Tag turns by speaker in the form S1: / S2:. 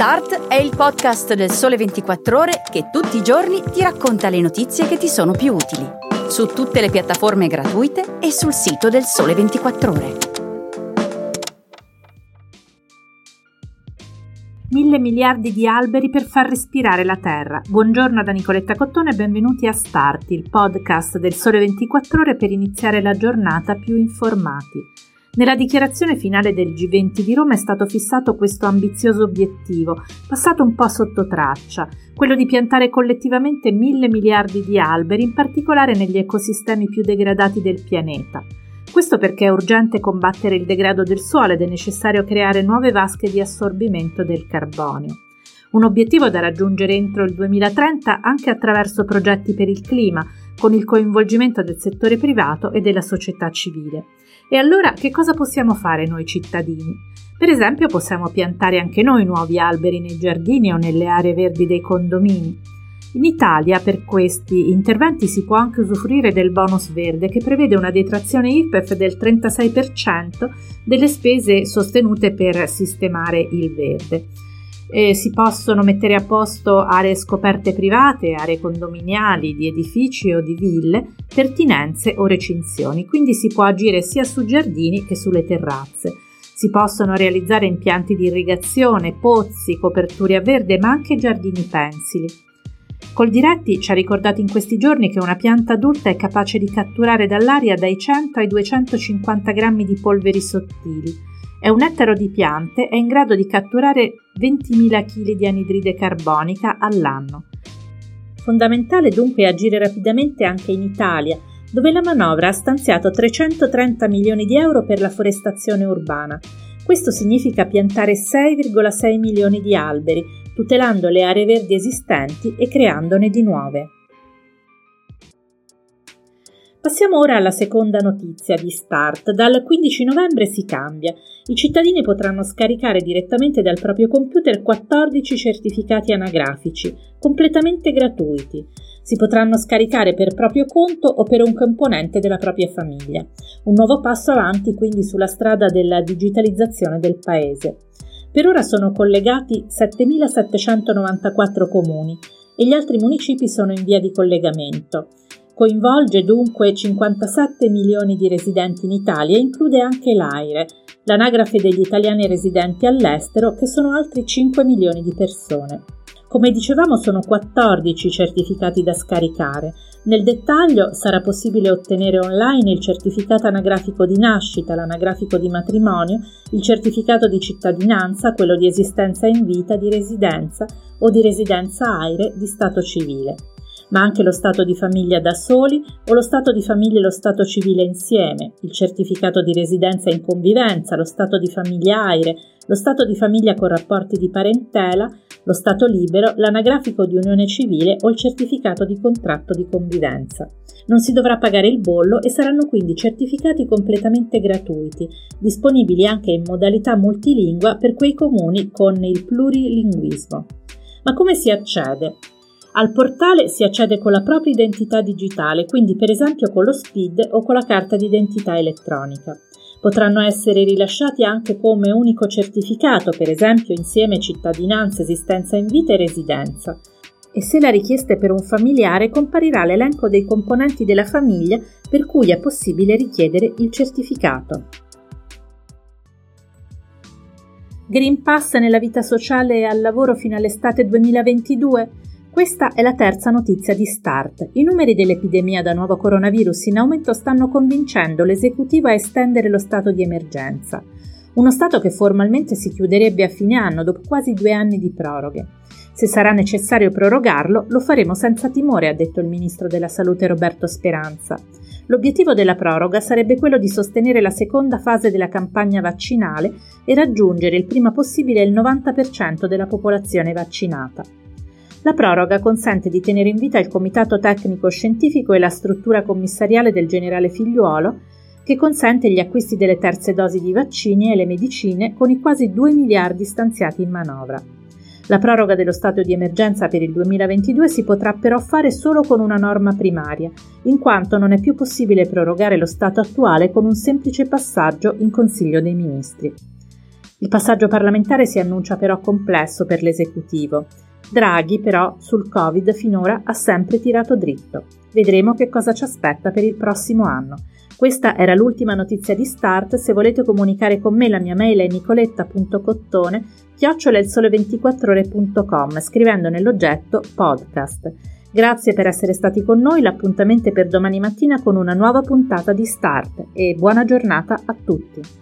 S1: Start è il podcast del Sole 24 Ore che tutti i giorni ti racconta le notizie che ti sono più utili. Su tutte le piattaforme gratuite e sul sito del Sole 24 Ore.
S2: Mille miliardi di alberi per far respirare la terra. Buongiorno da Nicoletta Cottone e benvenuti a Start, il podcast del Sole 24 Ore per iniziare la giornata più informati. Nella dichiarazione finale del G20 di Roma è stato fissato questo ambizioso obiettivo, passato un po' sotto traccia, quello di piantare collettivamente mille miliardi di alberi, in particolare negli ecosistemi più degradati del pianeta. Questo perché è urgente combattere il degrado del suolo ed è necessario creare nuove vasche di assorbimento del carbonio. Un obiettivo da raggiungere entro il 2030 anche attraverso progetti per il clima, con il coinvolgimento del settore privato e della società civile. E allora che cosa possiamo fare noi cittadini? Per esempio possiamo piantare anche noi nuovi alberi nei giardini o nelle aree verdi dei condomini. In Italia per questi interventi si può anche usufruire del bonus verde che prevede una detrazione IRPEF del 36% delle spese sostenute per sistemare il verde eh, si possono mettere a posto aree scoperte private, aree condominiali, di edifici o di ville, pertinenze o recinzioni, quindi si può agire sia su giardini che sulle terrazze. Si possono realizzare impianti di irrigazione, pozzi, coperture a verde, ma anche giardini pensili. Col Diretti ci ha ricordato in questi giorni che una pianta adulta è capace di catturare dall'aria dai 100 ai 250 grammi di polveri sottili, è un ettaro di piante è in grado di catturare 20.000 kg di anidride carbonica all'anno. Fondamentale dunque agire rapidamente anche in Italia, dove la manovra ha stanziato 330 milioni di euro per la forestazione urbana. Questo significa piantare 6,6 milioni di alberi, tutelando le aree verdi esistenti e creandone di nuove. Passiamo ora alla seconda notizia di Start. Dal 15 novembre si cambia. I cittadini potranno scaricare direttamente dal proprio computer 14 certificati anagrafici, completamente gratuiti. Si potranno scaricare per proprio conto o per un componente della propria famiglia. Un nuovo passo avanti quindi sulla strada della digitalizzazione del paese. Per ora sono collegati 7.794 comuni e gli altri municipi sono in via di collegamento. Coinvolge dunque 57 milioni di residenti in Italia e include anche l'AIRE, l'anagrafe degli italiani residenti all'estero, che sono altri 5 milioni di persone. Come dicevamo sono 14 certificati da scaricare. Nel dettaglio sarà possibile ottenere online il certificato anagrafico di nascita, l'anagrafico di matrimonio, il certificato di cittadinanza, quello di esistenza in vita, di residenza o di residenza AIRE di stato civile ma anche lo stato di famiglia da soli o lo stato di famiglia e lo stato civile insieme, il certificato di residenza in convivenza, lo stato di famiglia aire, lo stato di famiglia con rapporti di parentela, lo stato libero, l'anagrafico di unione civile o il certificato di contratto di convivenza. Non si dovrà pagare il bollo e saranno quindi certificati completamente gratuiti, disponibili anche in modalità multilingua per quei comuni con il plurilinguismo. Ma come si accede? Al portale si accede con la propria identità digitale, quindi per esempio con lo SPID o con la carta d'identità elettronica. Potranno essere rilasciati anche come unico certificato, per esempio insieme cittadinanza, esistenza in vita e residenza. E se la richiesta è per un familiare, comparirà l'elenco dei componenti della famiglia per cui è possibile richiedere il certificato. Green Pass nella vita sociale e al lavoro fino all'estate 2022? Questa è la terza notizia di Start. I numeri dell'epidemia da nuovo coronavirus in aumento stanno convincendo l'esecutivo a estendere lo stato di emergenza. Uno stato che formalmente si chiuderebbe a fine anno dopo quasi due anni di proroghe. Se sarà necessario prorogarlo, lo faremo senza timore, ha detto il ministro della Salute Roberto Speranza. L'obiettivo della proroga sarebbe quello di sostenere la seconda fase della campagna vaccinale e raggiungere il prima possibile il 90% della popolazione vaccinata. La proroga consente di tenere in vita il Comitato Tecnico Scientifico e la struttura commissariale del generale Figliuolo, che consente gli acquisti delle terze dosi di vaccini e le medicine con i quasi 2 miliardi stanziati in manovra. La proroga dello stato di emergenza per il 2022 si potrà però fare solo con una norma primaria, in quanto non è più possibile prorogare lo stato attuale con un semplice passaggio in Consiglio dei Ministri. Il passaggio parlamentare si annuncia però complesso per l'esecutivo. Draghi però sul Covid finora ha sempre tirato dritto. Vedremo che cosa ci aspetta per il prossimo anno. Questa era l'ultima notizia di Start, se volete comunicare con me la mia mail è nicoletta.cottone chiocciolelsole24ore.com scrivendo nell'oggetto podcast. Grazie per essere stati con noi, l'appuntamento è per domani mattina con una nuova puntata di Start e buona giornata a tutti.